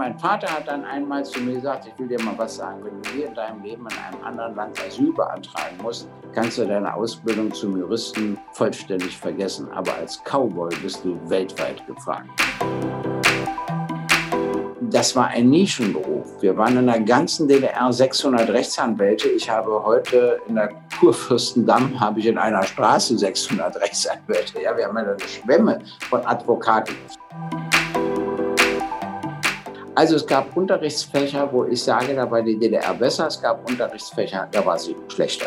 mein Vater hat dann einmal zu mir gesagt, ich will dir mal was sagen, wenn du hier in deinem Leben in einem anderen Land Asyl beantragen musst, kannst du deine Ausbildung zum Juristen vollständig vergessen. Aber als Cowboy bist du weltweit gefragt. Das war ein Nischenberuf. Wir waren in der ganzen DDR 600 Rechtsanwälte. Ich habe heute in der Kurfürstendamm habe ich in einer Straße 600 Rechtsanwälte. Ja, wir haben eine Schwemme von Advokaten. Also es gab Unterrichtsfächer, wo ich sage, da war die DDR besser. Es gab Unterrichtsfächer, da war sie schlechter.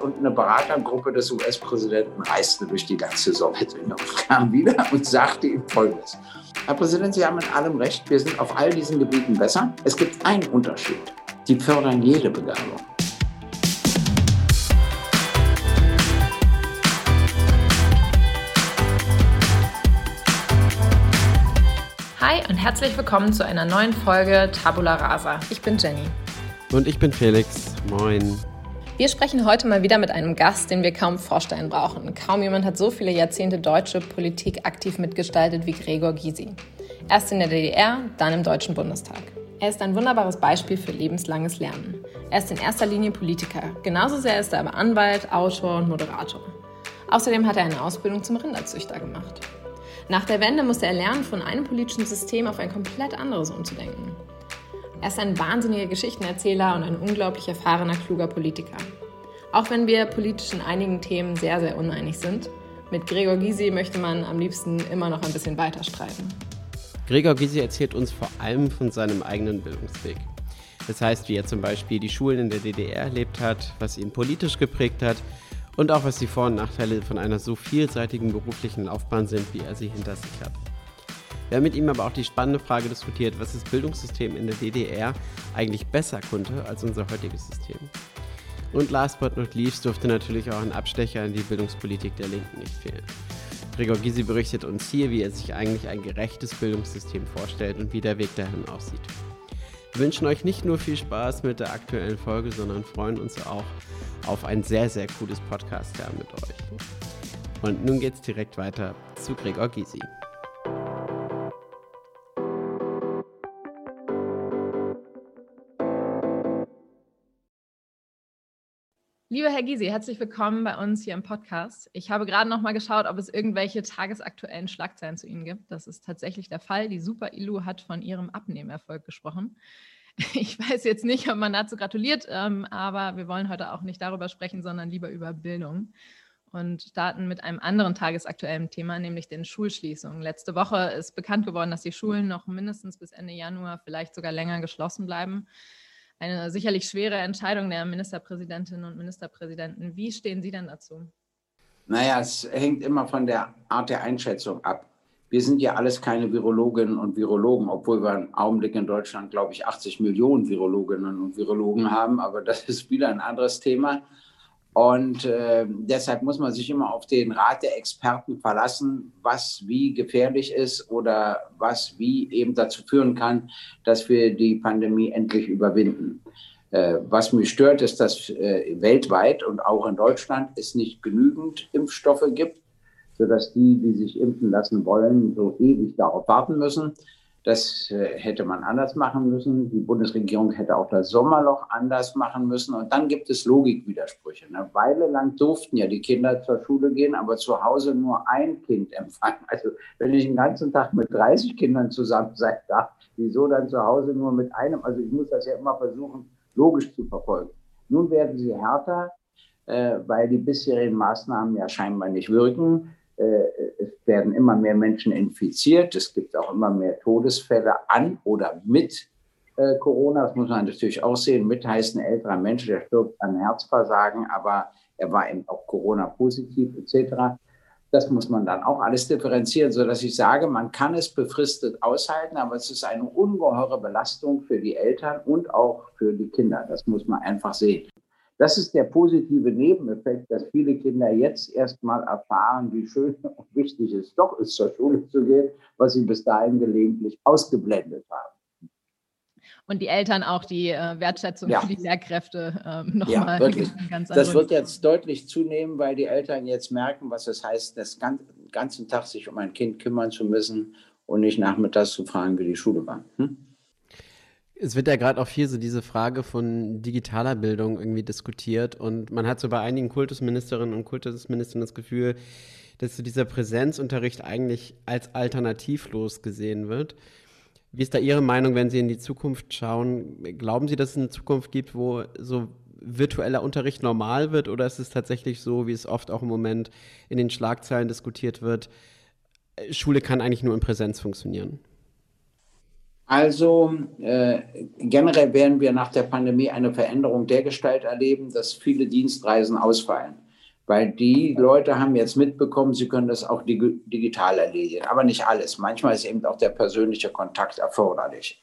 Und eine Beratergruppe des US-Präsidenten reiste durch die ganze Sowjetunion, kam wieder und sagte ihm Folgendes. Herr Präsident, Sie haben in allem recht. Wir sind auf all diesen Gebieten besser. Es gibt einen Unterschied. Die fördern jede Begabung. Und herzlich willkommen zu einer neuen Folge Tabula Rasa. Ich bin Jenny. Und ich bin Felix. Moin. Wir sprechen heute mal wieder mit einem Gast, den wir kaum vorstellen brauchen. Kaum jemand hat so viele Jahrzehnte deutsche Politik aktiv mitgestaltet wie Gregor Gysi. Erst in der DDR, dann im Deutschen Bundestag. Er ist ein wunderbares Beispiel für lebenslanges Lernen. Er ist in erster Linie Politiker. Genauso sehr ist er aber Anwalt, Autor und Moderator. Außerdem hat er eine Ausbildung zum Rinderzüchter gemacht. Nach der Wende musste er lernen, von einem politischen System auf ein komplett anderes umzudenken. Er ist ein wahnsinniger Geschichtenerzähler und ein unglaublich erfahrener, kluger Politiker. Auch wenn wir politisch in einigen Themen sehr, sehr uneinig sind, mit Gregor Gysi möchte man am liebsten immer noch ein bisschen weiter streiten. Gregor Gysi erzählt uns vor allem von seinem eigenen Bildungsweg. Das heißt, wie er zum Beispiel die Schulen in der DDR erlebt hat, was ihn politisch geprägt hat und auch was die Vor- und Nachteile von einer so vielseitigen beruflichen Laufbahn sind, wie er sie hinter sich hat. Wir haben mit ihm aber auch die spannende Frage diskutiert, was das Bildungssystem in der DDR eigentlich besser konnte als unser heutiges System. Und last but not least durfte natürlich auch ein Abstecher in die Bildungspolitik der Linken nicht fehlen. Gregor Gysi berichtet uns hier, wie er sich eigentlich ein gerechtes Bildungssystem vorstellt und wie der Weg dahin aussieht. Wir wünschen euch nicht nur viel Spaß mit der aktuellen Folge, sondern freuen uns auch auf ein sehr, sehr cooles Podcast-Jahr mit euch. Und nun geht's direkt weiter zu Gregor Gysi. Lieber Herr Gysi, herzlich willkommen bei uns hier im Podcast. Ich habe gerade noch mal geschaut, ob es irgendwelche tagesaktuellen Schlagzeilen zu Ihnen gibt. Das ist tatsächlich der Fall. Die Super Ilu hat von ihrem Abnehmerfolg gesprochen. Ich weiß jetzt nicht, ob man dazu gratuliert, ähm, aber wir wollen heute auch nicht darüber sprechen, sondern lieber über Bildung und starten mit einem anderen tagesaktuellen Thema, nämlich den Schulschließungen. Letzte Woche ist bekannt geworden, dass die Schulen noch mindestens bis Ende Januar, vielleicht sogar länger geschlossen bleiben. Eine sicherlich schwere Entscheidung der Ministerpräsidentinnen und Ministerpräsidenten. Wie stehen Sie denn dazu? Naja, es hängt immer von der Art der Einschätzung ab wir sind ja alles keine Virologinnen und Virologen, obwohl wir im Augenblick in Deutschland, glaube ich, 80 Millionen Virologinnen und Virologen haben. Aber das ist wieder ein anderes Thema. Und äh, deshalb muss man sich immer auf den Rat der Experten verlassen, was wie gefährlich ist oder was wie eben dazu führen kann, dass wir die Pandemie endlich überwinden. Äh, was mich stört, ist, dass äh, weltweit und auch in Deutschland es nicht genügend Impfstoffe gibt sodass die, die sich impfen lassen wollen, so ewig darauf warten müssen. Das äh, hätte man anders machen müssen. Die Bundesregierung hätte auch das Sommerloch anders machen müssen. Und dann gibt es Logikwidersprüche. Eine Weile lang durften ja die Kinder zur Schule gehen, aber zu Hause nur ein Kind empfangen. Also wenn ich den ganzen Tag mit 30 Kindern zusammen sein darf, wieso dann zu Hause nur mit einem? Also ich muss das ja immer versuchen, logisch zu verfolgen. Nun werden sie härter, äh, weil die bisherigen Maßnahmen ja scheinbar nicht wirken. Äh, es werden immer mehr Menschen infiziert. Es gibt auch immer mehr Todesfälle an oder mit äh, Corona. Das muss man natürlich auch sehen. Mit heißt ein älterer Mensch, der stirbt an Herzversagen, aber er war eben auch Corona-positiv etc. Das muss man dann auch alles differenzieren, sodass ich sage, man kann es befristet aushalten, aber es ist eine ungeheure Belastung für die Eltern und auch für die Kinder. Das muss man einfach sehen. Das ist der positive Nebeneffekt, dass viele Kinder jetzt erst mal erfahren, wie schön und wichtig es doch ist, zur Schule zu gehen, was sie bis dahin gelegentlich ausgeblendet haben. Und die Eltern auch die äh, Wertschätzung ja. für die Lehrkräfte ähm, nochmal. Ja, wirklich. Ganz das wird jetzt deutlich zunehmen, weil die Eltern jetzt merken, was es heißt, das ganze, den ganzen Tag sich um ein Kind kümmern zu müssen und nicht nachmittags zu fragen, wie die Schule war. Hm? Es wird ja gerade auch viel so diese Frage von digitaler Bildung irgendwie diskutiert und man hat so bei einigen Kultusministerinnen und Kultusministern das Gefühl, dass so dieser Präsenzunterricht eigentlich als alternativlos gesehen wird. Wie ist da Ihre Meinung, wenn Sie in die Zukunft schauen? Glauben Sie, dass es eine Zukunft gibt, wo so virtueller Unterricht normal wird oder ist es tatsächlich so, wie es oft auch im Moment in den Schlagzeilen diskutiert wird, Schule kann eigentlich nur in Präsenz funktionieren? Also äh, generell werden wir nach der Pandemie eine Veränderung der Gestalt erleben, dass viele Dienstreisen ausfallen. Weil die Leute haben jetzt mitbekommen, sie können das auch dig digital erledigen. Aber nicht alles. Manchmal ist eben auch der persönliche Kontakt erforderlich.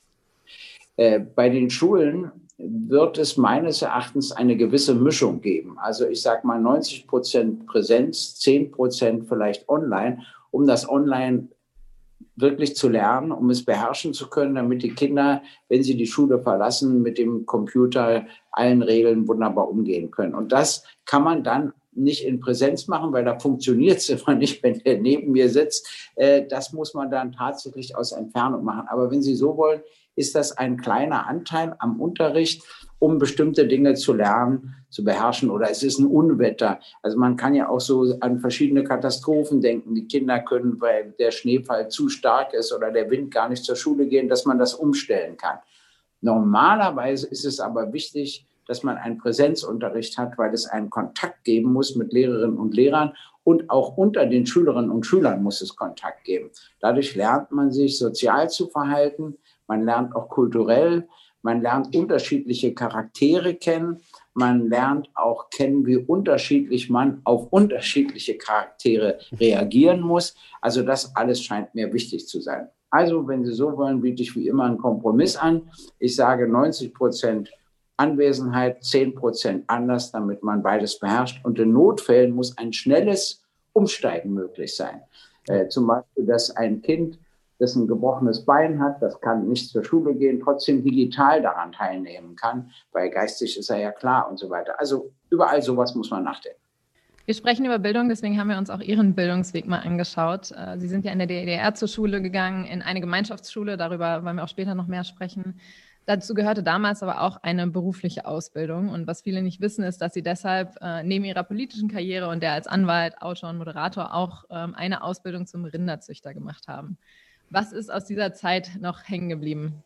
Äh, bei den Schulen wird es meines Erachtens eine gewisse Mischung geben. Also ich sage mal 90 Prozent Präsenz, 10 Prozent vielleicht online, um das Online wirklich zu lernen, um es beherrschen zu können, damit die Kinder, wenn sie die Schule verlassen, mit dem Computer allen Regeln wunderbar umgehen können. Und das kann man dann nicht in Präsenz machen, weil da funktioniert es immer nicht, wenn der neben mir sitzt. Äh, das muss man dann tatsächlich aus Entfernung machen. Aber wenn Sie so wollen, ist das ein kleiner Anteil am Unterricht, um bestimmte Dinge zu lernen, zu beherrschen. Oder es ist ein Unwetter. Also man kann ja auch so an verschiedene Katastrophen denken. Die Kinder können, weil der Schneefall zu stark ist oder der Wind gar nicht zur Schule gehen, dass man das umstellen kann. Normalerweise ist es aber wichtig, dass man einen Präsenzunterricht hat, weil es einen Kontakt geben muss mit Lehrerinnen und Lehrern und auch unter den Schülerinnen und Schülern muss es Kontakt geben. Dadurch lernt man sich sozial zu verhalten, man lernt auch kulturell, man lernt unterschiedliche Charaktere kennen, man lernt auch kennen, wie unterschiedlich man auf unterschiedliche Charaktere reagieren muss. Also das alles scheint mir wichtig zu sein. Also, wenn Sie so wollen, biete ich wie immer einen Kompromiss an. Ich sage 90 Prozent Anwesenheit, 10 Prozent anders, damit man beides beherrscht. Und in Notfällen muss ein schnelles Umsteigen möglich sein. Äh, zum Beispiel, dass ein Kind das ein gebrochenes Bein hat, das kann nicht zur Schule gehen, trotzdem digital daran teilnehmen kann, weil geistig ist er ja klar und so weiter. Also überall sowas muss man nachdenken. Wir sprechen über Bildung, deswegen haben wir uns auch Ihren Bildungsweg mal angeschaut. Äh, Sie sind ja in der DDR zur Schule gegangen, in eine Gemeinschaftsschule, darüber wollen wir auch später noch mehr sprechen. Dazu gehörte damals aber auch eine berufliche Ausbildung. Und was viele nicht wissen, ist, dass Sie deshalb äh, neben Ihrer politischen Karriere und der als Anwalt, Autor und Moderator auch ähm, eine Ausbildung zum Rinderzüchter gemacht haben. Was ist aus dieser Zeit noch hängen geblieben?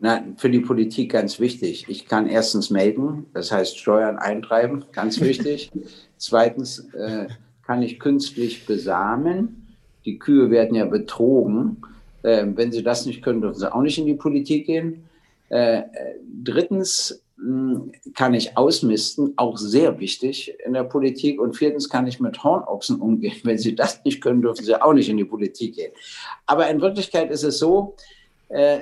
Na, für die Politik ganz wichtig. Ich kann erstens melden, das heißt Steuern eintreiben, ganz wichtig. Zweitens äh, kann ich künstlich besamen. Die Kühe werden ja betrogen. Äh, wenn sie das nicht können, dürfen sie auch nicht in die Politik gehen. Äh, drittens hm, kann ich ausmisten, auch sehr wichtig in der Politik. Und viertens kann ich mit Hornochsen umgehen. Wenn Sie das nicht können, dürfen Sie auch nicht in die Politik gehen. Aber in Wirklichkeit ist es so, äh,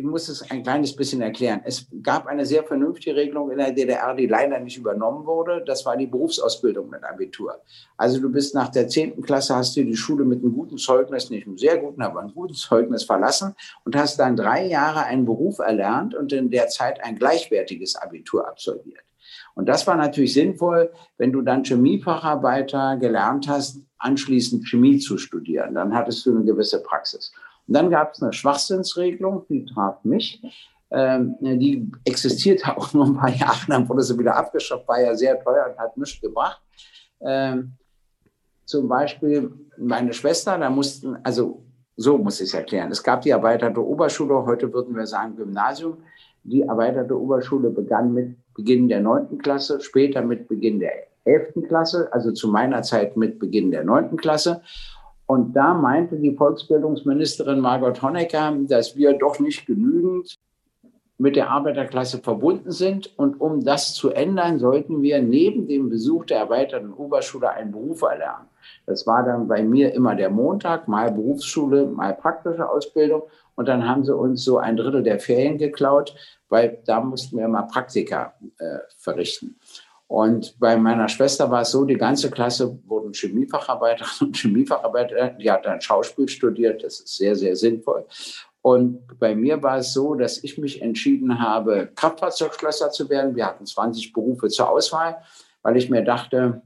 ich muss es ein kleines bisschen erklären. Es gab eine sehr vernünftige Regelung in der DDR, die leider nicht übernommen wurde. Das war die Berufsausbildung mit Abitur. Also du bist nach der 10. Klasse, hast du die Schule mit einem guten Zeugnis, nicht einem sehr guten, aber einem guten Zeugnis verlassen und hast dann drei Jahre einen Beruf erlernt und in der Zeit ein gleichwertiges Abitur absolviert. Und das war natürlich sinnvoll, wenn du dann Chemiefacharbeiter gelernt hast, anschließend Chemie zu studieren. Dann hattest du eine gewisse Praxis. Und dann gab es eine Schwachsinnsregelung, die traf mich. Ähm, die existierte auch nur ein paar Jahre, dann wurde sie wieder abgeschafft, war ja sehr teuer und hat nichts gebracht. Ähm, zum Beispiel meine Schwester, da mussten, also so muss ich es erklären. Es gab die erweiterte Oberschule, heute würden wir sagen Gymnasium. Die erweiterte Oberschule begann mit Beginn der neunten Klasse, später mit Beginn der elften Klasse, also zu meiner Zeit mit Beginn der neunten Klasse. Und da meinte die Volksbildungsministerin Margot Honecker, dass wir doch nicht genügend mit der Arbeiterklasse verbunden sind. Und um das zu ändern, sollten wir neben dem Besuch der erweiterten Oberschule einen Beruf erlernen. Das war dann bei mir immer der Montag, mal Berufsschule, mal praktische Ausbildung. Und dann haben sie uns so ein Drittel der Ferien geklaut, weil da mussten wir mal Praktika äh, verrichten. Und bei meiner Schwester war es so, die ganze Klasse wurden Chemiefacharbeiter und Chemiefacharbeiter, die hat dann Schauspiel studiert, das ist sehr, sehr sinnvoll. Und bei mir war es so, dass ich mich entschieden habe, Kraftfahrzeugschlosser zu werden. Wir hatten 20 Berufe zur Auswahl, weil ich mir dachte,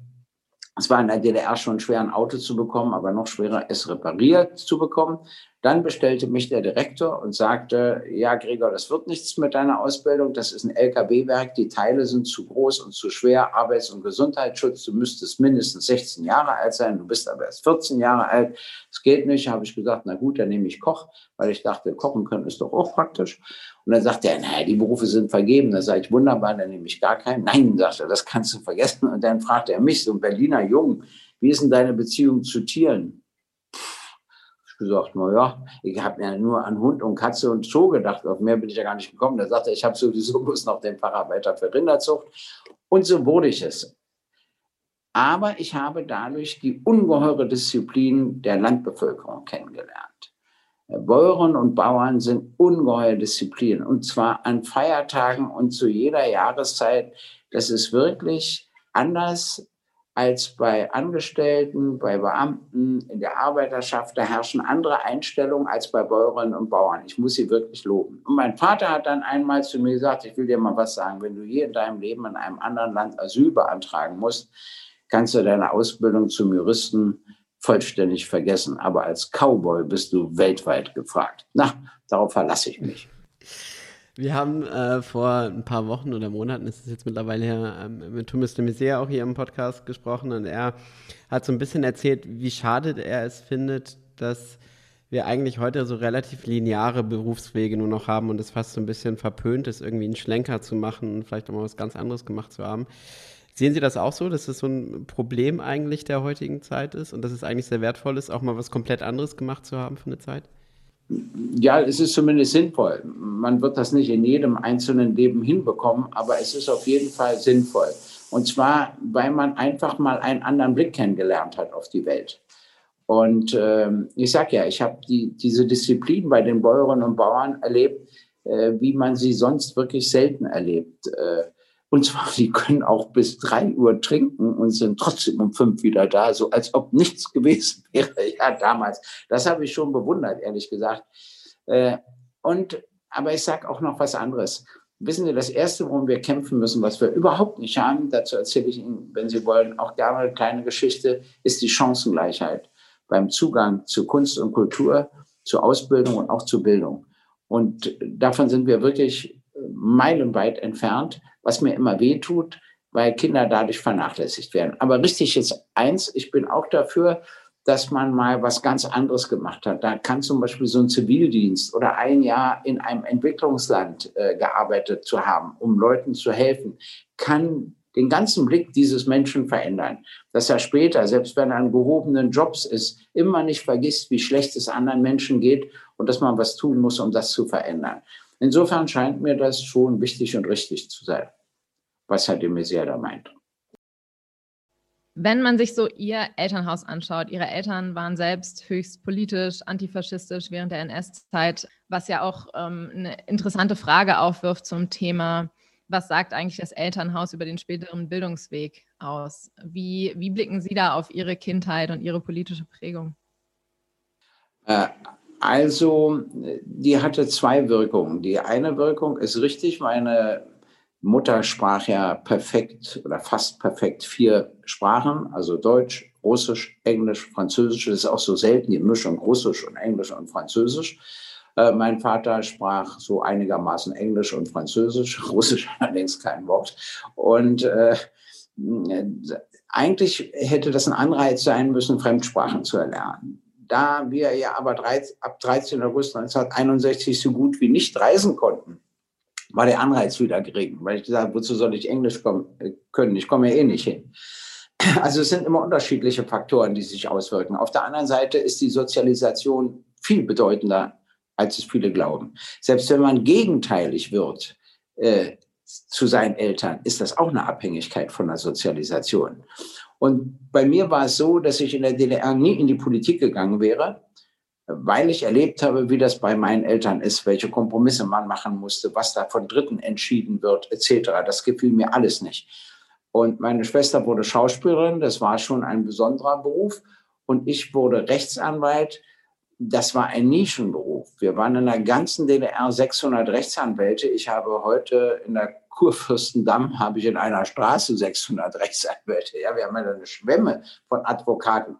es war in der DDR schon schwer, ein Auto zu bekommen, aber noch schwerer, es repariert zu bekommen. Dann bestellte mich der Direktor und sagte, ja, Gregor, das wird nichts mit deiner Ausbildung. Das ist ein LKW-Werk. Die Teile sind zu groß und zu schwer. Arbeits- und Gesundheitsschutz. Du müsstest mindestens 16 Jahre alt sein. Du bist aber erst 14 Jahre alt. Das geht nicht. Habe ich gesagt, na gut, dann nehme ich Koch, weil ich dachte, kochen können ist doch auch praktisch. Und dann sagte er, naja, die Berufe sind vergeben. Da sage ich, wunderbar, dann nehme ich gar keinen. Nein, sagt er, das kannst du vergessen. Und dann fragte er mich, so ein Berliner Jungen, wie ist denn deine Beziehung zu Tieren? Gesagt, na ja, ich habe ja nur an Hund und Katze und Zoo gedacht, auf mehr bin ich ja gar nicht gekommen. Da sagte er, ich habe sowieso bloß noch den Facharbeiter für Rinderzucht. Und so wurde ich es. Aber ich habe dadurch die ungeheure Disziplin der Landbevölkerung kennengelernt. Bäuerinnen und Bauern sind ungeheuer Disziplin und zwar an Feiertagen und zu jeder Jahreszeit. Das ist wirklich anders als bei Angestellten, bei Beamten, in der Arbeiterschaft. Da herrschen andere Einstellungen als bei Bäuerinnen und Bauern. Ich muss sie wirklich loben. Und mein Vater hat dann einmal zu mir gesagt, ich will dir mal was sagen, wenn du hier in deinem Leben in einem anderen Land Asyl beantragen musst, kannst du deine Ausbildung zum Juristen vollständig vergessen. Aber als Cowboy bist du weltweit gefragt. Na, darauf verlasse ich mich. Wir haben äh, vor ein paar Wochen oder Monaten, ist es jetzt mittlerweile her, ähm, mit Thomas de Maizière auch hier im Podcast gesprochen und er hat so ein bisschen erzählt, wie schade er es findet, dass wir eigentlich heute so relativ lineare Berufswege nur noch haben und es fast so ein bisschen verpönt ist, irgendwie einen Schlenker zu machen und vielleicht auch mal was ganz anderes gemacht zu haben. Sehen Sie das auch so, dass es so ein Problem eigentlich der heutigen Zeit ist und dass es eigentlich sehr wertvoll ist, auch mal was komplett anderes gemacht zu haben für eine Zeit? Ja, es ist zumindest sinnvoll. Man wird das nicht in jedem einzelnen Leben hinbekommen, aber es ist auf jeden Fall sinnvoll. Und zwar, weil man einfach mal einen anderen Blick kennengelernt hat auf die Welt. Und ähm, ich sage ja, ich habe die, diese Disziplin bei den Bäuerinnen und Bauern erlebt, äh, wie man sie sonst wirklich selten erlebt. Äh, und zwar, die können auch bis drei Uhr trinken und sind trotzdem um fünf wieder da, so als ob nichts gewesen wäre. Ja, damals. Das habe ich schon bewundert, ehrlich gesagt. Äh, und, aber ich sage auch noch was anderes. Wissen Sie, das Erste, worum wir kämpfen müssen, was wir überhaupt nicht haben, dazu erzähle ich Ihnen, wenn Sie wollen, auch gerne eine kleine Geschichte, ist die Chancengleichheit beim Zugang zu Kunst und Kultur, zu Ausbildung und auch zu Bildung. Und davon sind wir wirklich meilenweit entfernt was mir immer weh tut, weil Kinder dadurch vernachlässigt werden. Aber richtig ist eins, ich bin auch dafür, dass man mal was ganz anderes gemacht hat. Da kann zum Beispiel so ein Zivildienst oder ein Jahr in einem Entwicklungsland äh, gearbeitet zu haben, um Leuten zu helfen, kann den ganzen Blick dieses Menschen verändern. Dass er später, selbst wenn er an gehobenen Jobs ist, immer nicht vergisst, wie schlecht es anderen Menschen geht und dass man was tun muss, um das zu verändern. Insofern scheint mir das schon wichtig und richtig zu sein, was Herr de Maizière da meint. Wenn man sich so Ihr Elternhaus anschaut, Ihre Eltern waren selbst höchst politisch, antifaschistisch während der NS-Zeit, was ja auch ähm, eine interessante Frage aufwirft zum Thema, was sagt eigentlich das Elternhaus über den späteren Bildungsweg aus? Wie, wie blicken Sie da auf Ihre Kindheit und Ihre politische Prägung? Äh, also, die hatte zwei Wirkungen. Die eine Wirkung ist richtig, meine Mutter sprach ja perfekt oder fast perfekt vier Sprachen, also Deutsch, Russisch, Englisch, Französisch. Das ist auch so selten, die Mischung Russisch und Englisch und Französisch. Äh, mein Vater sprach so einigermaßen Englisch und Französisch, Russisch allerdings kein Wort. Und äh, eigentlich hätte das ein Anreiz sein müssen, Fremdsprachen zu erlernen da wir ja aber 13, ab 13. August 1961 so gut wie nicht reisen konnten, war der Anreiz wieder gering, weil ich gesagt habe, wozu soll ich Englisch kommen, äh, können? Ich komme ja eh nicht hin. Also es sind immer unterschiedliche Faktoren, die sich auswirken. Auf der anderen Seite ist die Sozialisation viel bedeutender, als es viele glauben. Selbst wenn man gegenteilig wird äh, zu seinen Eltern, ist das auch eine Abhängigkeit von der Sozialisation. Und bei mir war es so, dass ich in der DDR nie in die Politik gegangen wäre, weil ich erlebt habe, wie das bei meinen Eltern ist, welche Kompromisse man machen musste, was da von Dritten entschieden wird, etc. Das gefiel mir alles nicht. Und meine Schwester wurde Schauspielerin, das war schon ein besonderer Beruf. Und ich wurde Rechtsanwalt. Das war ein Nischenberuf. Wir waren in der ganzen DDR 600 Rechtsanwälte. Ich habe heute in der Kurfürstendamm habe ich in einer Straße 600 Rechtsanwälte. Ja, wir haben ja eine Schwemme von Advokaten.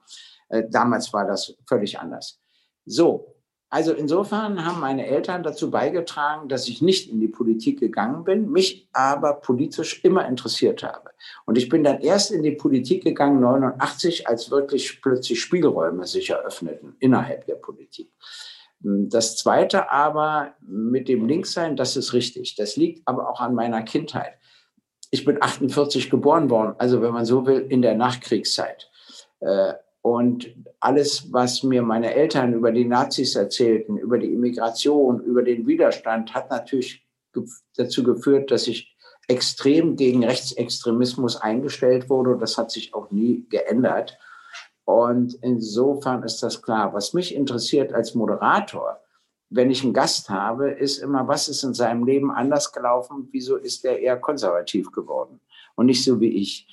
Äh, damals war das völlig anders. So, also insofern haben meine Eltern dazu beigetragen, dass ich nicht in die Politik gegangen bin, mich aber politisch immer interessiert habe. Und ich bin dann erst in die Politik gegangen, 89, als wirklich plötzlich Spielräume sich eröffneten innerhalb der Politik. Das Zweite aber mit dem Linkssein, das ist richtig. Das liegt aber auch an meiner Kindheit. Ich bin 48 geboren worden, also wenn man so will, in der Nachkriegszeit. Äh, und alles, was mir meine Eltern über die Nazis erzählten, über die Immigration, über den Widerstand, hat natürlich dazu geführt, dass ich extrem gegen Rechtsextremismus eingestellt wurde. Das hat sich auch nie geändert. Und insofern ist das klar. Was mich interessiert als Moderator, wenn ich einen Gast habe, ist immer, was ist in seinem Leben anders gelaufen? Wieso ist er eher konservativ geworden und nicht so wie ich?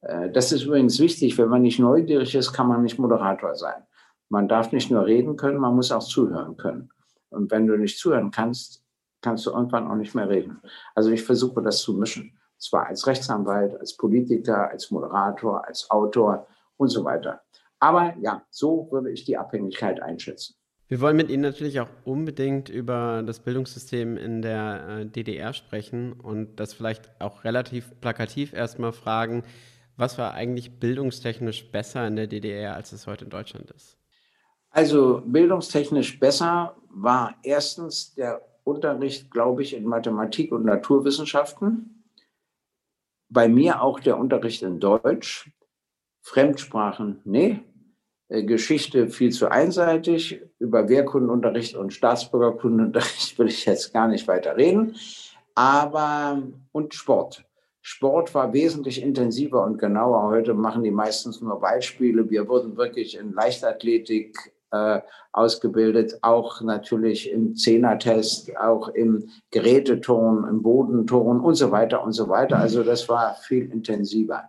Äh, das ist übrigens wichtig. Wenn man nicht neugierig ist, kann man nicht Moderator sein. Man darf nicht nur reden können, man muss auch zuhören können. Und wenn du nicht zuhören kannst, kannst du irgendwann auch nicht mehr reden. Also ich versuche das zu mischen. Zwar als Rechtsanwalt, als Politiker, als Moderator, als Autor und so weiter. Aber ja, so würde ich die Abhängigkeit einschätzen. Wir wollen mit Ihnen natürlich auch unbedingt über das Bildungssystem in der äh, DDR sprechen und das vielleicht auch relativ plakativ erstmal fragen, was war eigentlich bildungstechnisch besser in der DDR, als es heute in Deutschland ist? Also bildungstechnisch besser war erstens der Unterricht, glaube ich, in Mathematik und Naturwissenschaften. Bei mir auch der Unterricht in Deutsch. Fremdsprachen, nee. Äh, Geschichte viel zu einseitig. Über Wehrkundenunterricht und Staatsbürgerkundenunterricht will ich jetzt gar nicht weiter reden. Aber und Sport. Sport war wesentlich intensiver und genauer. Heute machen die meistens nur Beispiele. Wir wurden wirklich in Leichtathletik äh, ausgebildet, auch natürlich im Zehnertest, auch im Geräteton, im Bodenton und so weiter und so weiter. Also das war viel intensiver.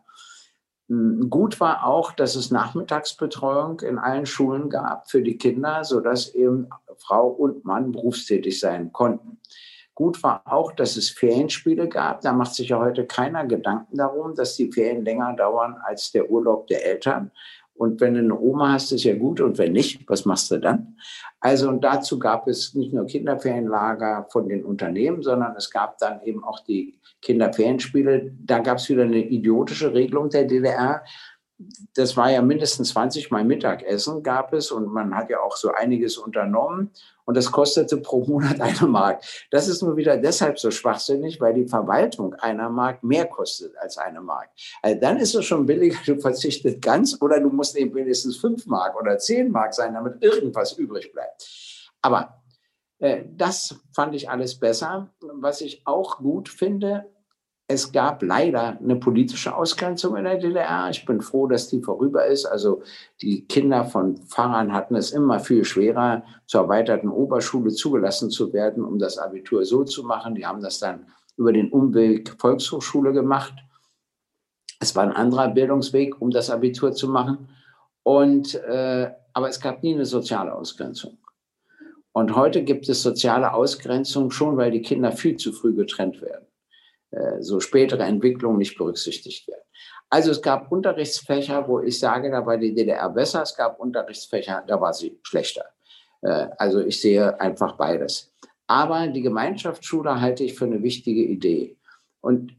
Gut war auch, dass es Nachmittagsbetreuung in allen Schulen gab für die Kinder, sodass eben Frau und Mann berufstätig sein konnten. Gut war auch, dass es Ferienspiele gab. Da macht sich ja heute keiner Gedanken darum, dass die Ferien länger dauern als der Urlaub der Eltern. Und wenn du eine Oma hast, ist ja gut. Und wenn nicht, was machst du dann? Also und dazu gab es nicht nur Kinderferienlager von den Unternehmen, sondern es gab dann eben auch die Kinderferienspiele. Da gab es wieder eine idiotische Regelung der DDR das war ja mindestens 20 Mal Mittagessen gab es und man hat ja auch so einiges unternommen und das kostete pro Monat eine Mark. Das ist nur wieder deshalb so schwachsinnig, weil die Verwaltung einer Mark mehr kostet als eine Mark. Also dann ist es schon billiger, du verzichtest ganz oder du musst eben mindestens fünf Mark oder zehn Mark sein, damit irgendwas übrig bleibt. Aber äh, das fand ich alles besser. Was ich auch gut finde, es gab leider eine politische Ausgrenzung in der DDR. Ich bin froh, dass die vorüber ist. Also die Kinder von Pfarrern hatten es immer viel schwerer, zur erweiterten Oberschule zugelassen zu werden, um das Abitur so zu machen. Die haben das dann über den Umweg Volkshochschule gemacht. Es war ein anderer Bildungsweg, um das Abitur zu machen. Und, äh, aber es gab nie eine soziale Ausgrenzung. Und heute gibt es soziale Ausgrenzung schon, weil die Kinder viel zu früh getrennt werden. Äh, so spätere Entwicklungen nicht berücksichtigt werden. Also es gab Unterrichtsfächer, wo ich sage, da war die DDR besser, es gab Unterrichtsfächer, da war sie schlechter. Äh, also ich sehe einfach beides. Aber die Gemeinschaftsschule halte ich für eine wichtige Idee. Und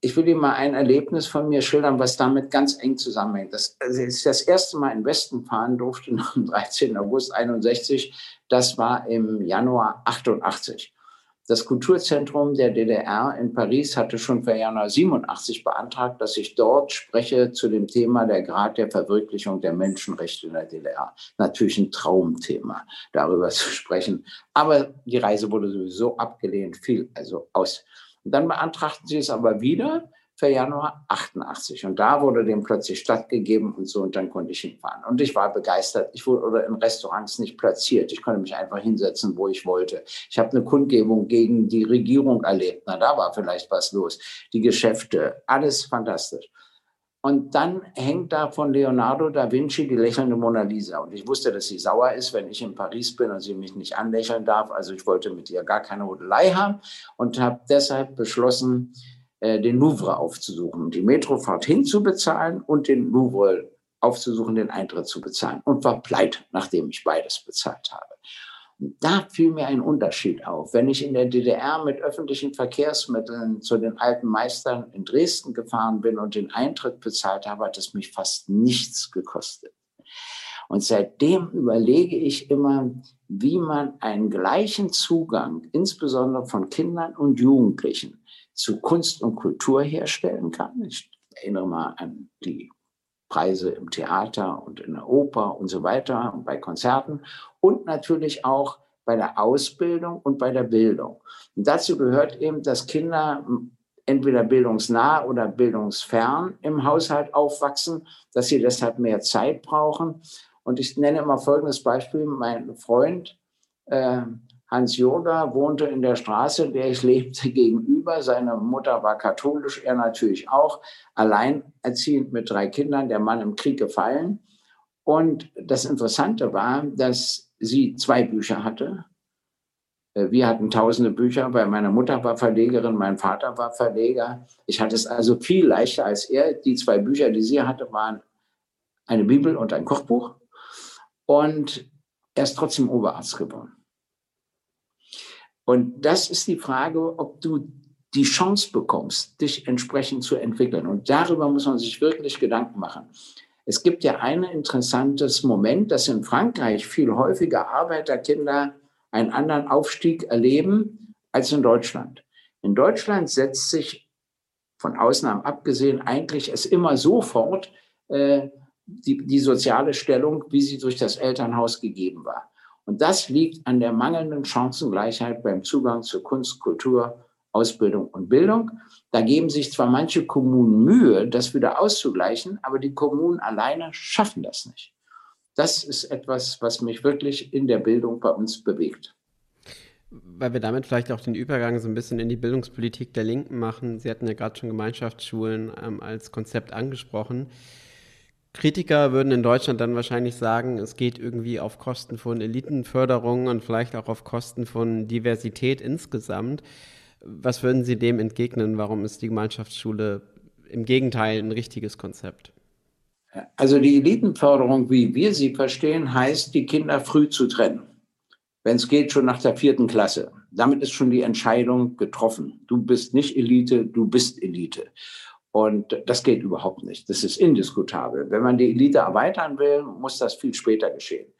ich will Ihnen mal ein Erlebnis von mir schildern, was damit ganz eng zusammenhängt. Das, also das erste Mal in Westen fahren durfte, am 13. August 61. Das war im Januar 88. Das Kulturzentrum der DDR in Paris hatte schon für Januar 87 beantragt, dass ich dort spreche zu dem Thema der Grad der Verwirklichung der Menschenrechte in der DDR. Natürlich ein Traumthema, darüber zu sprechen. Aber die Reise wurde sowieso abgelehnt, fiel also aus. Und dann beantragten sie es aber wieder für Januar 88. Und da wurde dem plötzlich stattgegeben und so, und dann konnte ich hinfahren. Und ich war begeistert. Ich wurde in Restaurants nicht platziert. Ich konnte mich einfach hinsetzen, wo ich wollte. Ich habe eine Kundgebung gegen die Regierung erlebt. Na, da war vielleicht was los. Die Geschäfte, alles fantastisch. Und dann hängt da von Leonardo da Vinci die lächelnde Mona Lisa. Und ich wusste, dass sie sauer ist, wenn ich in Paris bin und sie mich nicht anlächeln darf. Also ich wollte mit ihr gar keine Hodelei haben und habe deshalb beschlossen, äh, den Louvre aufzusuchen, die Metrofahrt hinzubezahlen und den Louvre aufzusuchen, den Eintritt zu bezahlen. Und war pleite, nachdem ich beides bezahlt habe. Da fiel mir ein Unterschied auf. Wenn ich in der DDR mit öffentlichen Verkehrsmitteln zu den alten Meistern in Dresden gefahren bin und den Eintritt bezahlt habe, hat es mich fast nichts gekostet. Und seitdem überlege ich immer, wie man einen gleichen Zugang, insbesondere von Kindern und Jugendlichen, zu Kunst und Kultur herstellen kann. Ich erinnere mal an die Preise im Theater und in der Oper und so weiter und bei Konzerten und natürlich auch bei der Ausbildung und bei der Bildung. Und dazu gehört eben, dass Kinder entweder bildungsnah oder bildungsfern im Haushalt aufwachsen, dass sie deshalb mehr Zeit brauchen. Und ich nenne immer folgendes Beispiel. Mein Freund äh, Hans Jurga wohnte in der Straße, der ich lebte, gegenüber. Seine Mutter war katholisch, er natürlich auch, alleinerziehend mit drei Kindern, der Mann im Krieg gefallen. Und das Interessante war, dass sie zwei Bücher hatte. Äh, wir hatten tausende Bücher, weil meine Mutter war Verlegerin, mein Vater war Verleger. Ich hatte es also viel leichter als er. Die zwei Bücher, die sie hatte, waren eine Bibel und ein Kochbuch. Und er ist trotzdem Oberarzt geworden. Und das ist die Frage, ob du die Chance bekommst, dich entsprechend zu entwickeln. Und darüber muss man sich wirklich Gedanken machen. Es gibt ja ein interessantes Moment, dass in Frankreich viel häufiger Arbeiterkinder einen anderen Aufstieg erleben als in Deutschland. In Deutschland setzt sich von Ausnahmen abgesehen eigentlich es immer sofort äh, die, die soziale Stellung, wie sie durch das Elternhaus gegeben war. Und das liegt an der mangelnden Chancengleichheit beim Zugang zu Kunst, Kultur, Ausbildung und Bildung. Da geben sich zwar manche Kommunen Mühe, das wieder auszugleichen, aber die Kommunen alleine schaffen das nicht. Das ist etwas, was mich wirklich in der Bildung bei uns bewegt. Weil wir damit vielleicht auch den Übergang so ein bisschen in die Bildungspolitik der Linken machen. Sie hatten ja gerade schon Gemeinschaftsschulen ähm, als Konzept angesprochen. Kritiker würden in Deutschland dann wahrscheinlich sagen, es geht irgendwie auf Kosten von Elitenförderung und vielleicht auch auf Kosten von Diversität insgesamt. Was würden Sie dem entgegnen? Warum ist die Gemeinschaftsschule im Gegenteil ein richtiges Konzept? Also die Elitenförderung, wie wir sie verstehen, heißt, die Kinder früh zu trennen. Wenn es geht, schon nach der vierten Klasse. Damit ist schon die Entscheidung getroffen. Du bist nicht Elite, du bist Elite. Und das geht überhaupt nicht. Das ist indiskutabel. Wenn man die Elite erweitern will, muss das viel später geschehen.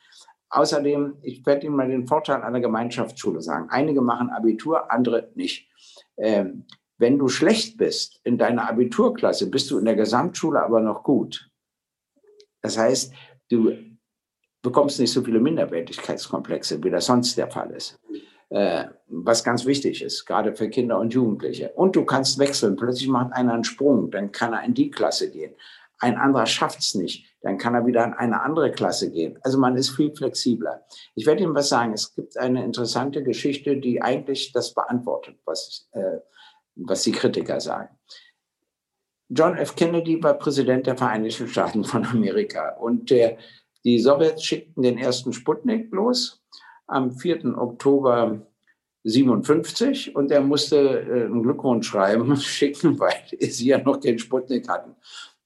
Außerdem, ich werde Ihnen mal den Vorteil einer Gemeinschaftsschule sagen. Einige machen Abitur, andere nicht. Ähm, wenn du schlecht bist in deiner Abiturklasse, bist du in der Gesamtschule aber noch gut. Das heißt, du bekommst nicht so viele Minderwertigkeitskomplexe, wie das sonst der Fall ist äh, was ganz wichtig ist, gerade für Kinder und Jugendliche. Und du kannst wechseln. Plötzlich macht einer einen Sprung, dann kann er in die Klasse gehen. Ein anderer schafft es nicht, dann kann er wieder in eine andere Klasse gehen. Also man ist viel flexibler. Ich werde Ihnen was sagen. Es gibt eine interessante Geschichte, die eigentlich das beantwortet, was, äh, was die Kritiker sagen. John F. Kennedy war Präsident der Vereinigten Staaten von Amerika und der, die Sowjets schickten den ersten Sputnik los am 4. Oktober 57 und er musste äh, einen Glückwunsch schreiben, schicken, weil sie ja noch den Sputnik hatten.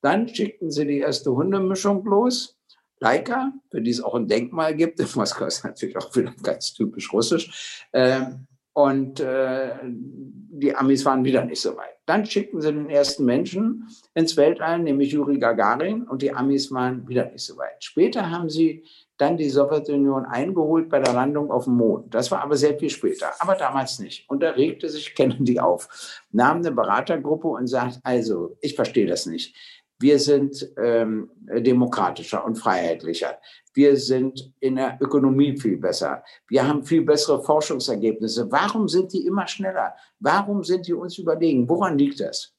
Dann schickten sie die erste Hundemischung los, Leica, für die es auch ein Denkmal gibt. In Moskau ist natürlich auch wieder ganz typisch russisch. Ähm, und äh, die Amis waren wieder nicht so weit. Dann schickten sie den ersten Menschen ins Weltall, nämlich Juri Gagarin, und die Amis waren wieder nicht so weit. Später haben sie dann die Sowjetunion eingeholt bei der Landung auf dem Mond. Das war aber sehr viel später, aber damals nicht. Und da regte sich Kennedy auf, nahm eine Beratergruppe und sagt, also, ich verstehe das nicht. Wir sind ähm, demokratischer und freiheitlicher. Wir sind in der Ökonomie viel besser. Wir haben viel bessere Forschungsergebnisse. Warum sind die immer schneller? Warum sind die uns überlegen? Woran liegt das?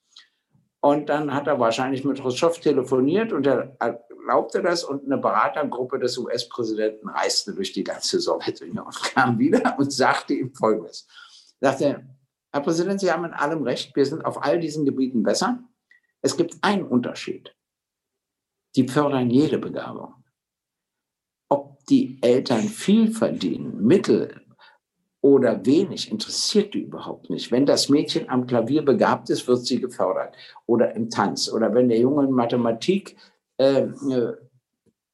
Und dann hat er wahrscheinlich mit Khrushchev telefoniert und er glaubte das und eine Beratergruppe des US-Präsidenten reiste durch die ganze Sowjetunion und kam wieder und sagte ihm Folgendes. Sagte, Herr Präsident, Sie haben in allem recht, wir sind auf all diesen Gebieten besser. Es gibt einen Unterschied. die fördern jede Begabung. Ob die Eltern viel verdienen, mittel oder wenig, interessiert die überhaupt nicht. Wenn das Mädchen am Klavier begabt ist, wird sie gefördert. Oder im Tanz. Oder wenn der Junge in Mathematik äh, äh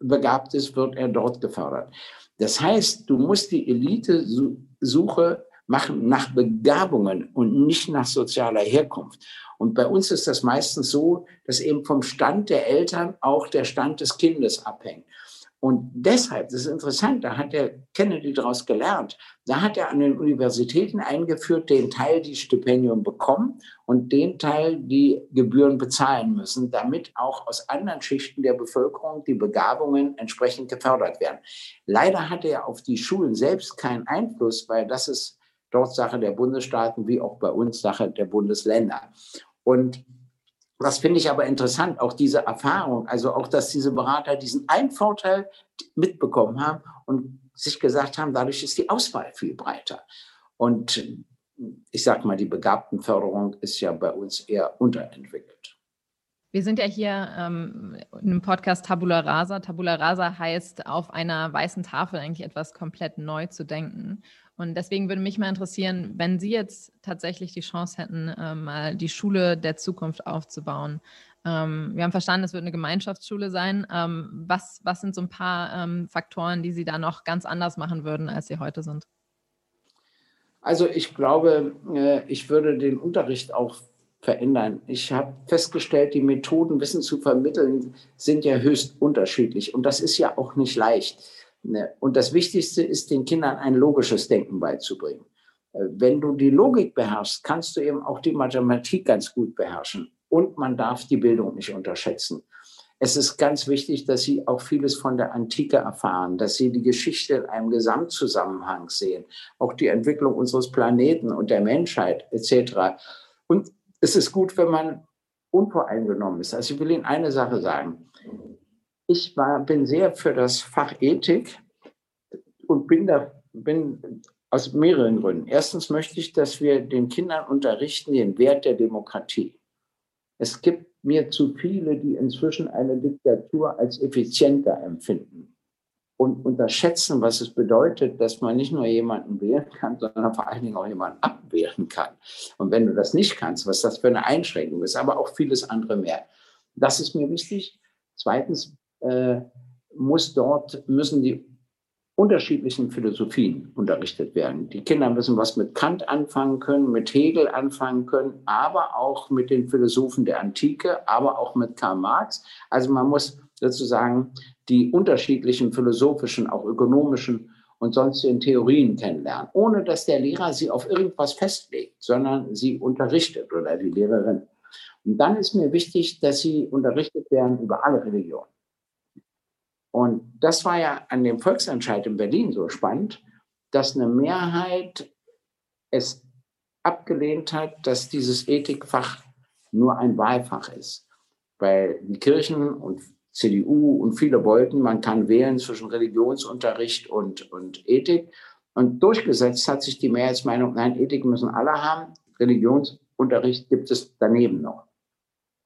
begabt ist, wird er dort gefördert. Das heißt, du musst die Elite-Suche machen nach Begabungen und nicht nach sozialer Herkunft. Und bei uns ist das meistens so, dass eben vom Stand der Eltern auch der Stand des Kindes abhängt. Und deshalb, das ist interessant, da hat der Kennedy daraus gelernt. Da hat er an den Universitäten eingeführt, den Teil, die Stipendium bekommen und den Teil, die Gebühren bezahlen müssen, damit auch aus anderen Schichten der Bevölkerung die Begabungen entsprechend gefördert werden. Leider hatte er auf die Schulen selbst keinen Einfluss, weil das ist dort Sache der Bundesstaaten wie auch bei uns Sache der Bundesländer. Und das finde ich aber interessant, auch diese Erfahrung, also auch, dass diese Berater diesen einen Vorteil mitbekommen haben und sich gesagt haben, dadurch ist die Auswahl viel breiter. Und ich sage mal, die Begabtenförderung ist ja bei uns eher unterentwickelt. Wir sind ja hier ähm, in einem Podcast Tabula Rasa. Tabula Rasa heißt, auf einer weißen Tafel eigentlich etwas komplett neu zu denken. Und deswegen würde mich mal interessieren, wenn Sie jetzt tatsächlich die Chance hätten, äh, mal die Schule der Zukunft aufzubauen. Ähm, wir haben verstanden, es wird eine Gemeinschaftsschule sein. Ähm, was, was sind so ein paar ähm, Faktoren, die Sie da noch ganz anders machen würden, als Sie heute sind? Also ich glaube, äh, ich würde den Unterricht auch verändern. Ich habe festgestellt, die Methoden, Wissen zu vermitteln, sind ja höchst unterschiedlich. Und das ist ja auch nicht leicht. Ne? Und das Wichtigste ist, den Kindern ein logisches Denken beizubringen. Äh, wenn du die Logik beherrschst, kannst du eben auch die Mathematik ganz gut beherrschen. Und man darf die Bildung nicht unterschätzen. Es ist ganz wichtig, dass sie auch vieles von der Antike erfahren, dass sie die Geschichte in einem Gesamtzusammenhang sehen, auch die Entwicklung unseres Planeten und der Menschheit etc. Und es ist gut, wenn man unvoreingenommen ist. Also ich will Ihnen eine Sache sagen. Ich war, bin sehr für das Fach Ethik und bin, da, bin aus mehreren Gründen. Erstens möchte ich, dass wir den Kindern unterrichten den Wert der Demokratie. Es gibt mir zu viele, die inzwischen eine Diktatur als effizienter empfinden und unterschätzen, was es bedeutet, dass man nicht nur jemanden wählen kann, sondern vor allen Dingen auch jemanden abwehren kann. Und wenn du das nicht kannst, was das für eine Einschränkung ist, aber auch vieles andere mehr. Das ist mir wichtig. Zweitens muss dort, müssen die unterschiedlichen Philosophien unterrichtet werden. Die Kinder müssen was mit Kant anfangen können, mit Hegel anfangen können, aber auch mit den Philosophen der Antike, aber auch mit Karl Marx. Also man muss sozusagen die unterschiedlichen philosophischen, auch ökonomischen und sonstigen Theorien kennenlernen, ohne dass der Lehrer sie auf irgendwas festlegt, sondern sie unterrichtet oder die Lehrerin. Und dann ist mir wichtig, dass sie unterrichtet werden über alle Religionen. Und das war ja an dem Volksentscheid in Berlin so spannend, dass eine Mehrheit es abgelehnt hat, dass dieses Ethikfach nur ein Wahlfach ist. Weil die Kirchen und CDU und viele wollten, man kann wählen zwischen Religionsunterricht und, und Ethik. Und durchgesetzt hat sich die Mehrheitsmeinung, nein, Ethik müssen alle haben, Religionsunterricht gibt es daneben noch.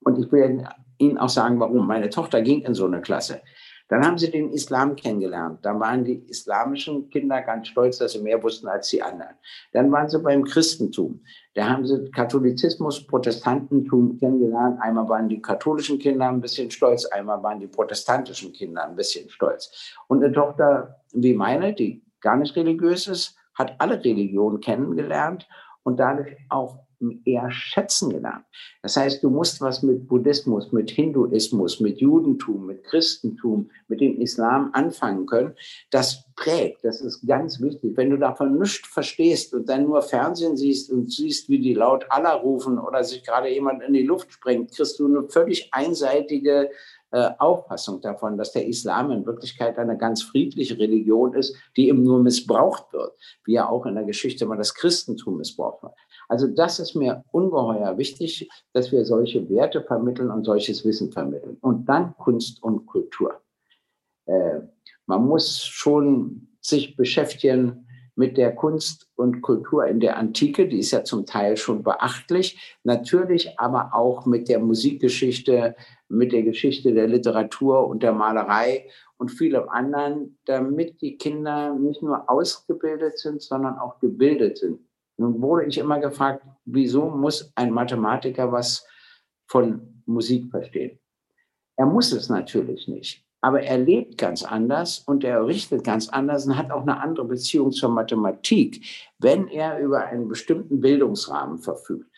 Und ich will Ihnen auch sagen, warum. Meine Tochter ging in so eine Klasse. Dann haben sie den Islam kennengelernt. Da waren die islamischen Kinder ganz stolz, dass sie mehr wussten als die anderen. Dann waren sie beim Christentum. Da haben sie Katholizismus, Protestantentum kennengelernt. Einmal waren die katholischen Kinder ein bisschen stolz, einmal waren die protestantischen Kinder ein bisschen stolz. Und eine Tochter wie meine, die gar nicht religiös ist, hat alle Religionen kennengelernt und dadurch auch eher schätzen gelernt. Das heißt, du musst was mit Buddhismus, mit Hinduismus, mit Judentum, mit Christentum, mit dem Islam anfangen können. Das prägt, das ist ganz wichtig. Wenn du davon nichts verstehst und dann nur Fernsehen siehst und siehst, wie die laut Allah rufen oder sich gerade jemand in die Luft sprengt, kriegst du eine völlig einseitige äh, Auffassung davon, dass der Islam in Wirklichkeit eine ganz friedliche Religion ist, die eben nur missbraucht wird, wie ja auch in der Geschichte mal das Christentum missbraucht wird. Also das ist mir ungeheuer wichtig, dass wir solche Werte vermitteln und solches Wissen vermitteln. Und dann Kunst und Kultur. Äh, man muss schon sich beschäftigen, mit der Kunst und Kultur in der Antike, die ist ja zum Teil schon beachtlich, natürlich aber auch mit der Musikgeschichte, mit der Geschichte der Literatur und der Malerei und vielem anderen, damit die Kinder nicht nur ausgebildet sind, sondern auch gebildet sind. Nun wurde ich immer gefragt, wieso muss ein Mathematiker was von Musik verstehen? Er muss es natürlich nicht aber er lebt ganz anders und er richtet ganz anders und hat auch eine andere Beziehung zur Mathematik, wenn er über einen bestimmten Bildungsrahmen verfügt.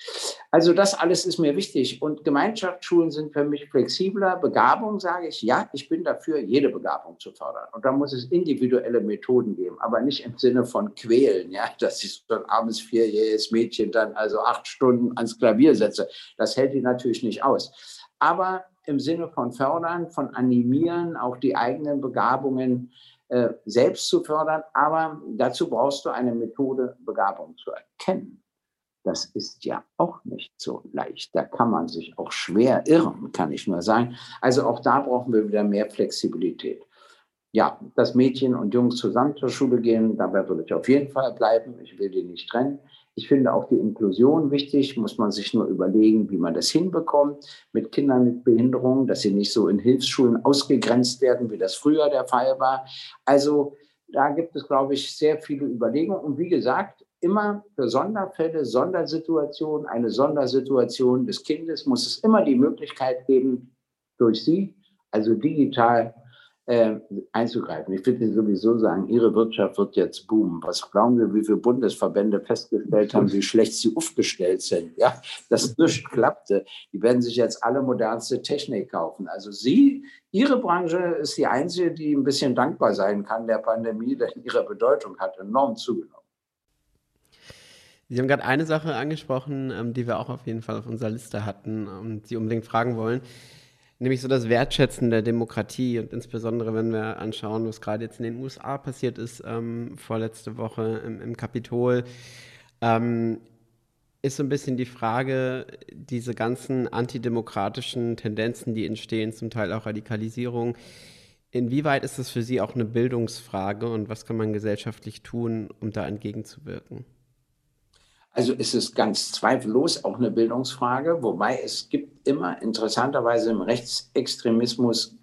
Also das alles ist mir wichtig und Gemeinschaftsschulen sind für mich flexibler. Begabung sage ich, ja, ich bin dafür, jede Begabung zu fördern. Und da muss es individuelle Methoden geben, aber nicht im Sinne von quälen, ja, dass ich so ein armes vierjähriges Mädchen dann also acht Stunden ans Klavier setze. Das hält die natürlich nicht aus. Aber im Sinne von fördern, von animieren, auch die eigenen Begabungen äh, selbst zu fördern. Aber dazu brauchst du eine Methode, Begabung zu erkennen. Das ist ja auch nicht so leicht. Da kann man sich auch schwer irren, kann ich nur sagen. Also auch da brauchen wir wieder mehr Flexibilität. Ja, dass Mädchen und Jungs zusammen zur Schule gehen, dabei würde ich auf jeden Fall bleiben. Ich will die nicht trennen. Ich finde auch die Inklusion wichtig, muss man sich nur überlegen, wie man das hinbekommt mit Kindern mit Behinderungen, dass sie nicht so in Hilfsschulen ausgegrenzt werden, wie das früher der Fall war. Also da gibt es, glaube ich, sehr viele Überlegungen. Und wie gesagt, immer für Sonderfälle, Sondersituationen, eine Sondersituation des Kindes muss es immer die Möglichkeit geben, durch sie, also digital, äh, einzugreifen. Ich würde sowieso sagen, Ihre Wirtschaft wird jetzt boomen. Was glauben wir, wie viele Bundesverbände festgestellt haben, wie schlecht sie aufgestellt sind? Ja, das nicht klappte. Die werden sich jetzt alle modernste Technik kaufen. Also Sie, Ihre Branche ist die einzige, die ein bisschen dankbar sein kann der Pandemie, denn ihre Bedeutung hat enorm zugenommen. Sie haben gerade eine Sache angesprochen, ähm, die wir auch auf jeden Fall auf unserer Liste hatten und Sie unbedingt fragen wollen nämlich so das Wertschätzen der Demokratie und insbesondere wenn wir anschauen, was gerade jetzt in den USA passiert ist, ähm, vorletzte Woche im, im Kapitol, ähm, ist so ein bisschen die Frage, diese ganzen antidemokratischen Tendenzen, die entstehen, zum Teil auch Radikalisierung, inwieweit ist das für Sie auch eine Bildungsfrage und was kann man gesellschaftlich tun, um da entgegenzuwirken? Also ist es ganz zweifellos auch eine Bildungsfrage, wobei es gibt immer interessanterweise im Rechtsextremismus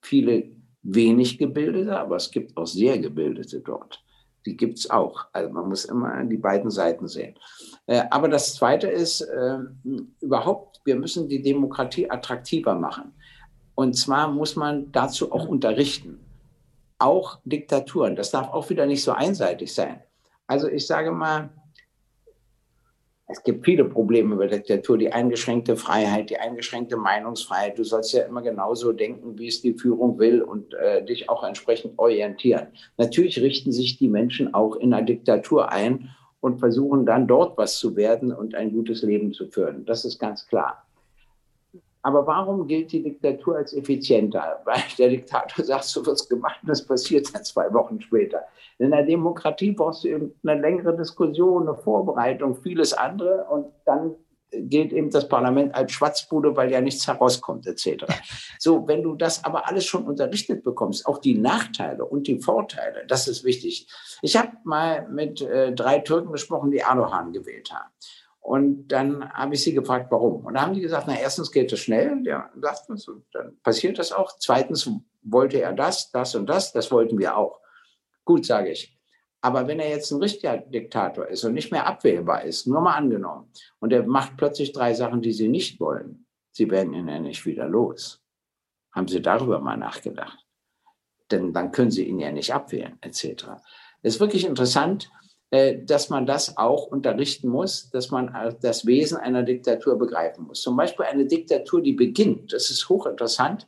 viele wenig gebildete, aber es gibt auch sehr gebildete dort. Die gibt es auch. Also man muss immer die beiden Seiten sehen. Äh, aber das Zweite ist äh, überhaupt, wir müssen die Demokratie attraktiver machen. Und zwar muss man dazu auch unterrichten. Auch Diktaturen. Das darf auch wieder nicht so einseitig sein. Also ich sage mal, es gibt viele Probleme über Diktatur, die eingeschränkte Freiheit, die eingeschränkte Meinungsfreiheit. Du sollst ja immer genauso denken, wie es die Führung will und äh, dich auch entsprechend orientieren. Natürlich richten sich die Menschen auch in einer Diktatur ein und versuchen dann dort was zu werden und ein gutes Leben zu führen. Das ist ganz klar. Aber warum gilt die Diktatur als effizienter? Weil der Diktator sagt, so wird es gemacht und es passiert dann zwei Wochen später. In der Demokratie brauchst du eben eine längere Diskussion, eine Vorbereitung, vieles andere und dann gilt eben das Parlament als Schwatzbude, weil ja nichts herauskommt, etc. So, wenn du das aber alles schon unterrichtet bekommst, auch die Nachteile und die Vorteile, das ist wichtig. Ich habe mal mit äh, drei Türken gesprochen, die Erdogan gewählt haben. Und dann habe ich sie gefragt, warum. Und da haben die gesagt, na, erstens geht es schnell, der sagt das, und dann passiert das auch. Zweitens wollte er das, das und das, das wollten wir auch. Gut, sage ich. Aber wenn er jetzt ein richtiger Diktator ist und nicht mehr abwählbar ist, nur mal angenommen, und er macht plötzlich drei Sachen, die sie nicht wollen, sie werden ihn ja nicht wieder los. Haben Sie darüber mal nachgedacht? Denn dann können Sie ihn ja nicht abwählen, etc. Es ist wirklich interessant, dass man das auch unterrichten muss, dass man das Wesen einer Diktatur begreifen muss. Zum Beispiel eine Diktatur, die beginnt, das ist hochinteressant,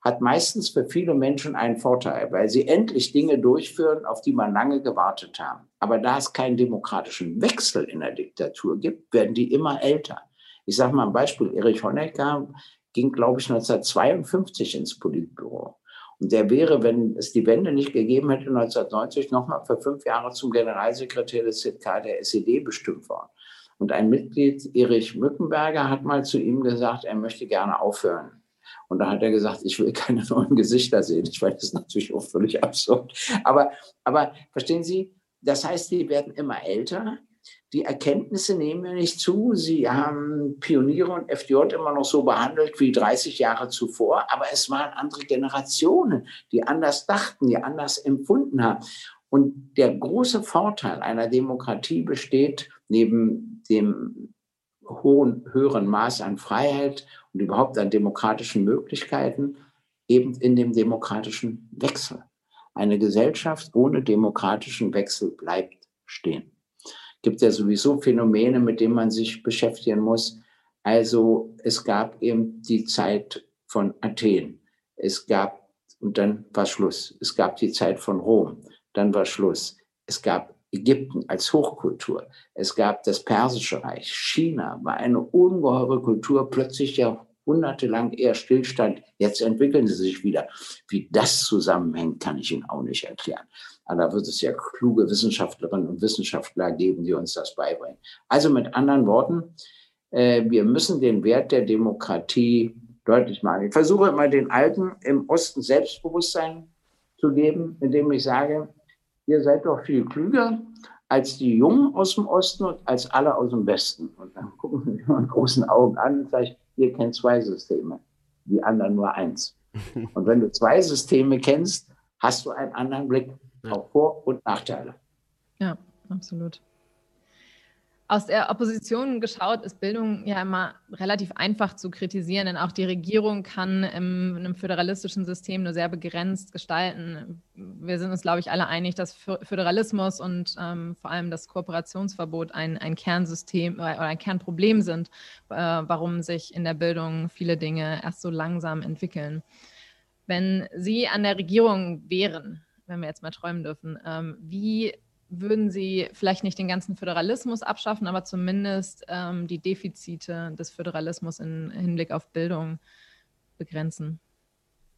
hat meistens für viele Menschen einen Vorteil, weil sie endlich Dinge durchführen, auf die man lange gewartet haben. Aber da es keinen demokratischen Wechsel in der Diktatur gibt, werden die immer älter. Ich sage mal ein Beispiel. Erich Honecker ging, glaube ich, 1952 ins Politbüro. Und der wäre, wenn es die Wende nicht gegeben hätte, 1990 nochmal für fünf Jahre zum Generalsekretär des ZK der SED bestimmt worden. Und ein Mitglied, Erich Mückenberger, hat mal zu ihm gesagt, er möchte gerne aufhören. Und da hat er gesagt, ich will keine neuen Gesichter sehen. Ich weiß, das ist natürlich auch völlig absurd. Aber, aber verstehen Sie, das heißt, die werden immer älter. Die Erkenntnisse nehmen wir nicht zu. Sie haben Pioniere und FDJ immer noch so behandelt wie 30 Jahre zuvor, aber es waren andere Generationen, die anders dachten, die anders empfunden haben. Und der große Vorteil einer Demokratie besteht neben dem hohen, höheren Maß an Freiheit und überhaupt an demokratischen Möglichkeiten eben in dem demokratischen Wechsel. Eine Gesellschaft ohne demokratischen Wechsel bleibt stehen. Gibt ja sowieso Phänomene, mit denen man sich beschäftigen muss. Also es gab eben die Zeit von Athen. Es gab, und dann war Schluss. Es gab die Zeit von Rom dann war Schluss. Es gab Ägypten als Hochkultur. Es gab das Persische Reich. China war eine ungeheure Kultur, plötzlich jahrhundertelang eher Stillstand. Jetzt entwickeln sie sich wieder. Wie das zusammenhängt, kann ich Ihnen auch nicht erklären. Aber da wird es ja kluge Wissenschaftlerinnen und Wissenschaftler geben, die uns das beibringen. Also mit anderen Worten, äh, wir müssen den Wert der Demokratie deutlich machen. Ich versuche immer den Alten im Osten Selbstbewusstsein zu geben, indem ich sage, ihr seid doch viel klüger als die Jungen aus dem Osten und als alle aus dem Westen. Und dann gucken sie mich mit großen Augen an und sagen, ihr kennt zwei Systeme, die anderen nur eins. Und wenn du zwei Systeme kennst, hast du einen anderen Blick auf Vor- und Nachteile. Ja, absolut. Aus der Opposition geschaut ist Bildung ja immer relativ einfach zu kritisieren, denn auch die Regierung kann in einem föderalistischen System nur sehr begrenzt gestalten. Wir sind uns, glaube ich, alle einig, dass Föderalismus und ähm, vor allem das Kooperationsverbot ein, ein Kernsystem oder ein Kernproblem sind, äh, warum sich in der Bildung viele Dinge erst so langsam entwickeln. Wenn Sie an der Regierung wären, wenn wir jetzt mal träumen dürfen, ähm, wie würden Sie vielleicht nicht den ganzen Föderalismus abschaffen, aber zumindest ähm, die Defizite des Föderalismus im Hinblick auf Bildung begrenzen?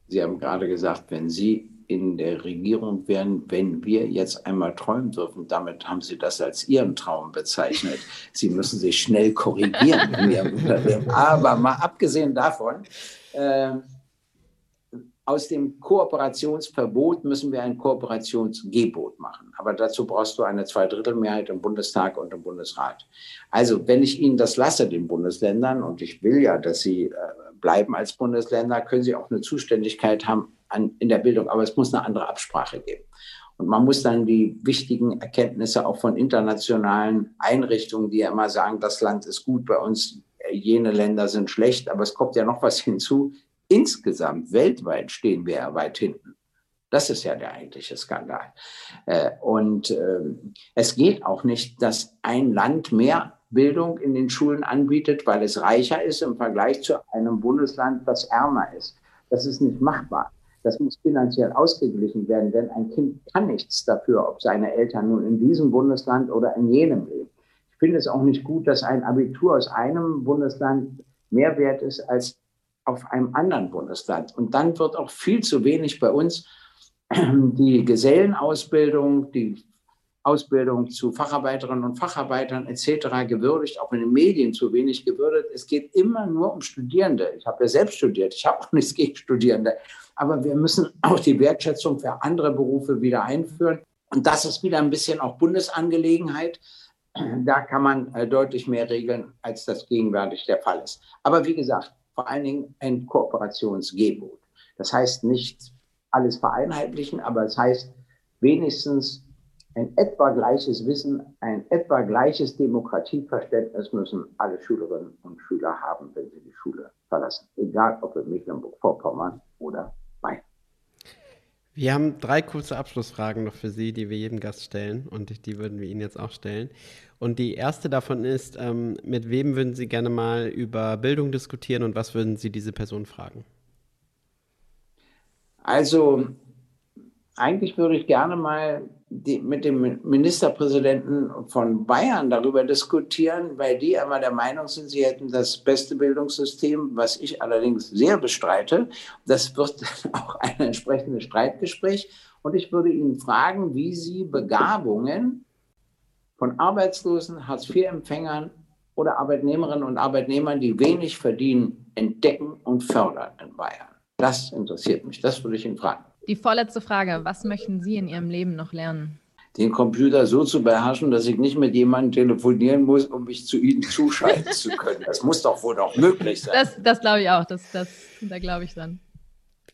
Sie haben gerade gesagt, wenn Sie in der Regierung wären, wenn wir jetzt einmal träumen dürfen, damit haben Sie das als Ihren Traum bezeichnet. Sie müssen sich schnell korrigieren in Ihrem. Aber mal abgesehen davon, äh, aus dem Kooperationsverbot müssen wir ein Kooperationsgebot machen. Aber dazu brauchst du eine Zweidrittelmehrheit im Bundestag und im Bundesrat. Also wenn ich Ihnen das lasse, den Bundesländern, und ich will ja, dass sie äh, bleiben als Bundesländer, können sie auch eine Zuständigkeit haben an, in der Bildung. Aber es muss eine andere Absprache geben. Und man muss dann die wichtigen Erkenntnisse auch von internationalen Einrichtungen, die ja immer sagen, das Land ist gut, bei uns äh, jene Länder sind schlecht, aber es kommt ja noch was hinzu. Insgesamt weltweit stehen wir ja weit hinten. Das ist ja der eigentliche Skandal. Äh, und ähm, es geht auch nicht, dass ein Land mehr Bildung in den Schulen anbietet, weil es reicher ist im Vergleich zu einem Bundesland, das ärmer ist. Das ist nicht machbar. Das muss finanziell ausgeglichen werden, denn ein Kind kann nichts dafür, ob seine Eltern nun in diesem Bundesland oder in jenem leben. Ich finde es auch nicht gut, dass ein Abitur aus einem Bundesland mehr wert ist als auf einem anderen Bundesland. Und dann wird auch viel zu wenig bei uns die Gesellenausbildung, die Ausbildung zu Facharbeiterinnen und Facharbeitern etc. gewürdigt, auch in den Medien zu wenig gewürdigt. Es geht immer nur um Studierende. Ich habe ja selbst studiert, ich habe auch nichts gegen Studierende. Aber wir müssen auch die Wertschätzung für andere Berufe wieder einführen. Und das ist wieder ein bisschen auch Bundesangelegenheit. Da kann man äh, deutlich mehr regeln, als das gegenwärtig der Fall ist. Aber wie gesagt, vor allen Dingen ein Kooperationsgebot. Das heißt nicht alles vereinheitlichen, aber es heißt wenigstens ein etwa gleiches Wissen, ein etwa gleiches Demokratieverständnis müssen alle Schülerinnen und Schüler haben, wenn sie die Schule verlassen. Egal ob in Mecklenburg-Vorpommern oder Bayern. Wir haben drei kurze Abschlussfragen noch für Sie, die wir jedem Gast stellen und die würden wir Ihnen jetzt auch stellen. Und die erste davon ist, ähm, mit wem würden Sie gerne mal über Bildung diskutieren und was würden Sie diese Person fragen? Also eigentlich würde ich gerne mal die, mit dem Ministerpräsidenten von Bayern darüber diskutieren, weil die einmal der Meinung sind, sie hätten das beste Bildungssystem, was ich allerdings sehr bestreite. Das wird auch ein entsprechendes Streitgespräch. Und ich würde ihn fragen, wie sie Begabungen von Arbeitslosen, Hartz-IV-Empfängern oder Arbeitnehmerinnen und Arbeitnehmern, die wenig verdienen, entdecken und fördern in Bayern. Das interessiert mich. Das würde ich ihn fragen. Die vorletzte Frage. Was möchten Sie in Ihrem Leben noch lernen? den Computer so zu beherrschen, dass ich nicht mit jemandem telefonieren muss, um mich zu Ihnen zuschalten zu können. Das muss doch wohl noch möglich sein. Das, das glaube ich auch. Das, das, da glaube ich dann.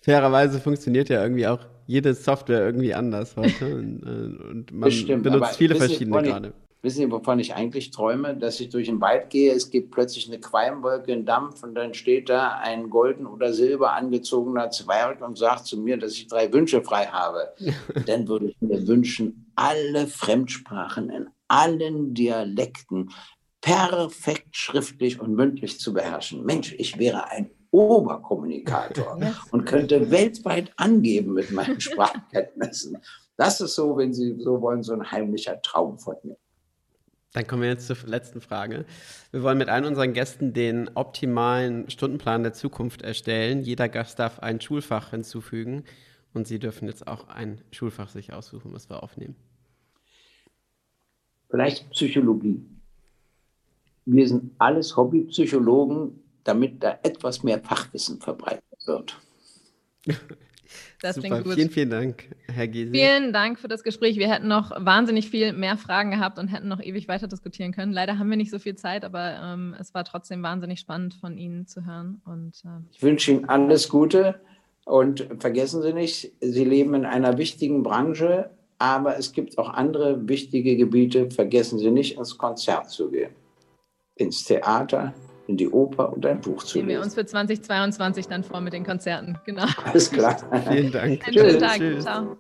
Fairerweise funktioniert ja irgendwie auch jede Software irgendwie anders heute. und, äh, und man Bestimmt, benutzt viele wissen, verschiedene gerade. Wissen Sie, wovon ich eigentlich träume? Dass ich durch den Wald gehe, es gibt plötzlich eine Qualmwolke, einen Dampf und dann steht da ein golden oder silber angezogener Zwerg und sagt zu mir, dass ich drei Wünsche frei habe. dann würde ich mir wünschen, alle Fremdsprachen in allen Dialekten perfekt schriftlich und mündlich zu beherrschen. Mensch, ich wäre ein Oberkommunikator und könnte weltweit angeben mit meinen Sprachkenntnissen. Das ist so, wenn Sie so wollen, so ein heimlicher Traum von mir. Dann kommen wir jetzt zur letzten Frage. Wir wollen mit allen unseren Gästen den optimalen Stundenplan der Zukunft erstellen. Jeder Gast darf ein Schulfach hinzufügen und Sie dürfen jetzt auch ein Schulfach sich aussuchen, was wir aufnehmen. Vielleicht Psychologie. Wir sind alles Hobbypsychologen, damit da etwas mehr Fachwissen verbreitet wird. Das Super, klingt gut. vielen, vielen Dank, Herr Gysi. Vielen Dank für das Gespräch. Wir hätten noch wahnsinnig viel mehr Fragen gehabt und hätten noch ewig weiter diskutieren können. Leider haben wir nicht so viel Zeit, aber ähm, es war trotzdem wahnsinnig spannend von Ihnen zu hören. Und, äh, Ich wünsche Ihnen alles Gute und vergessen Sie nicht, Sie leben in einer wichtigen Branche, aber es gibt auch andere wichtige Gebiete. Vergessen Sie nicht, ins Konzert zu gehen, ins Theater, in die Oper und ein Buch zu nehmen wir uns lesen. für 2022 dann vor mit den Konzerten. Genau. Alles klar. Vielen Dank. Einen schönen. Tag. Tschüss. Ciao.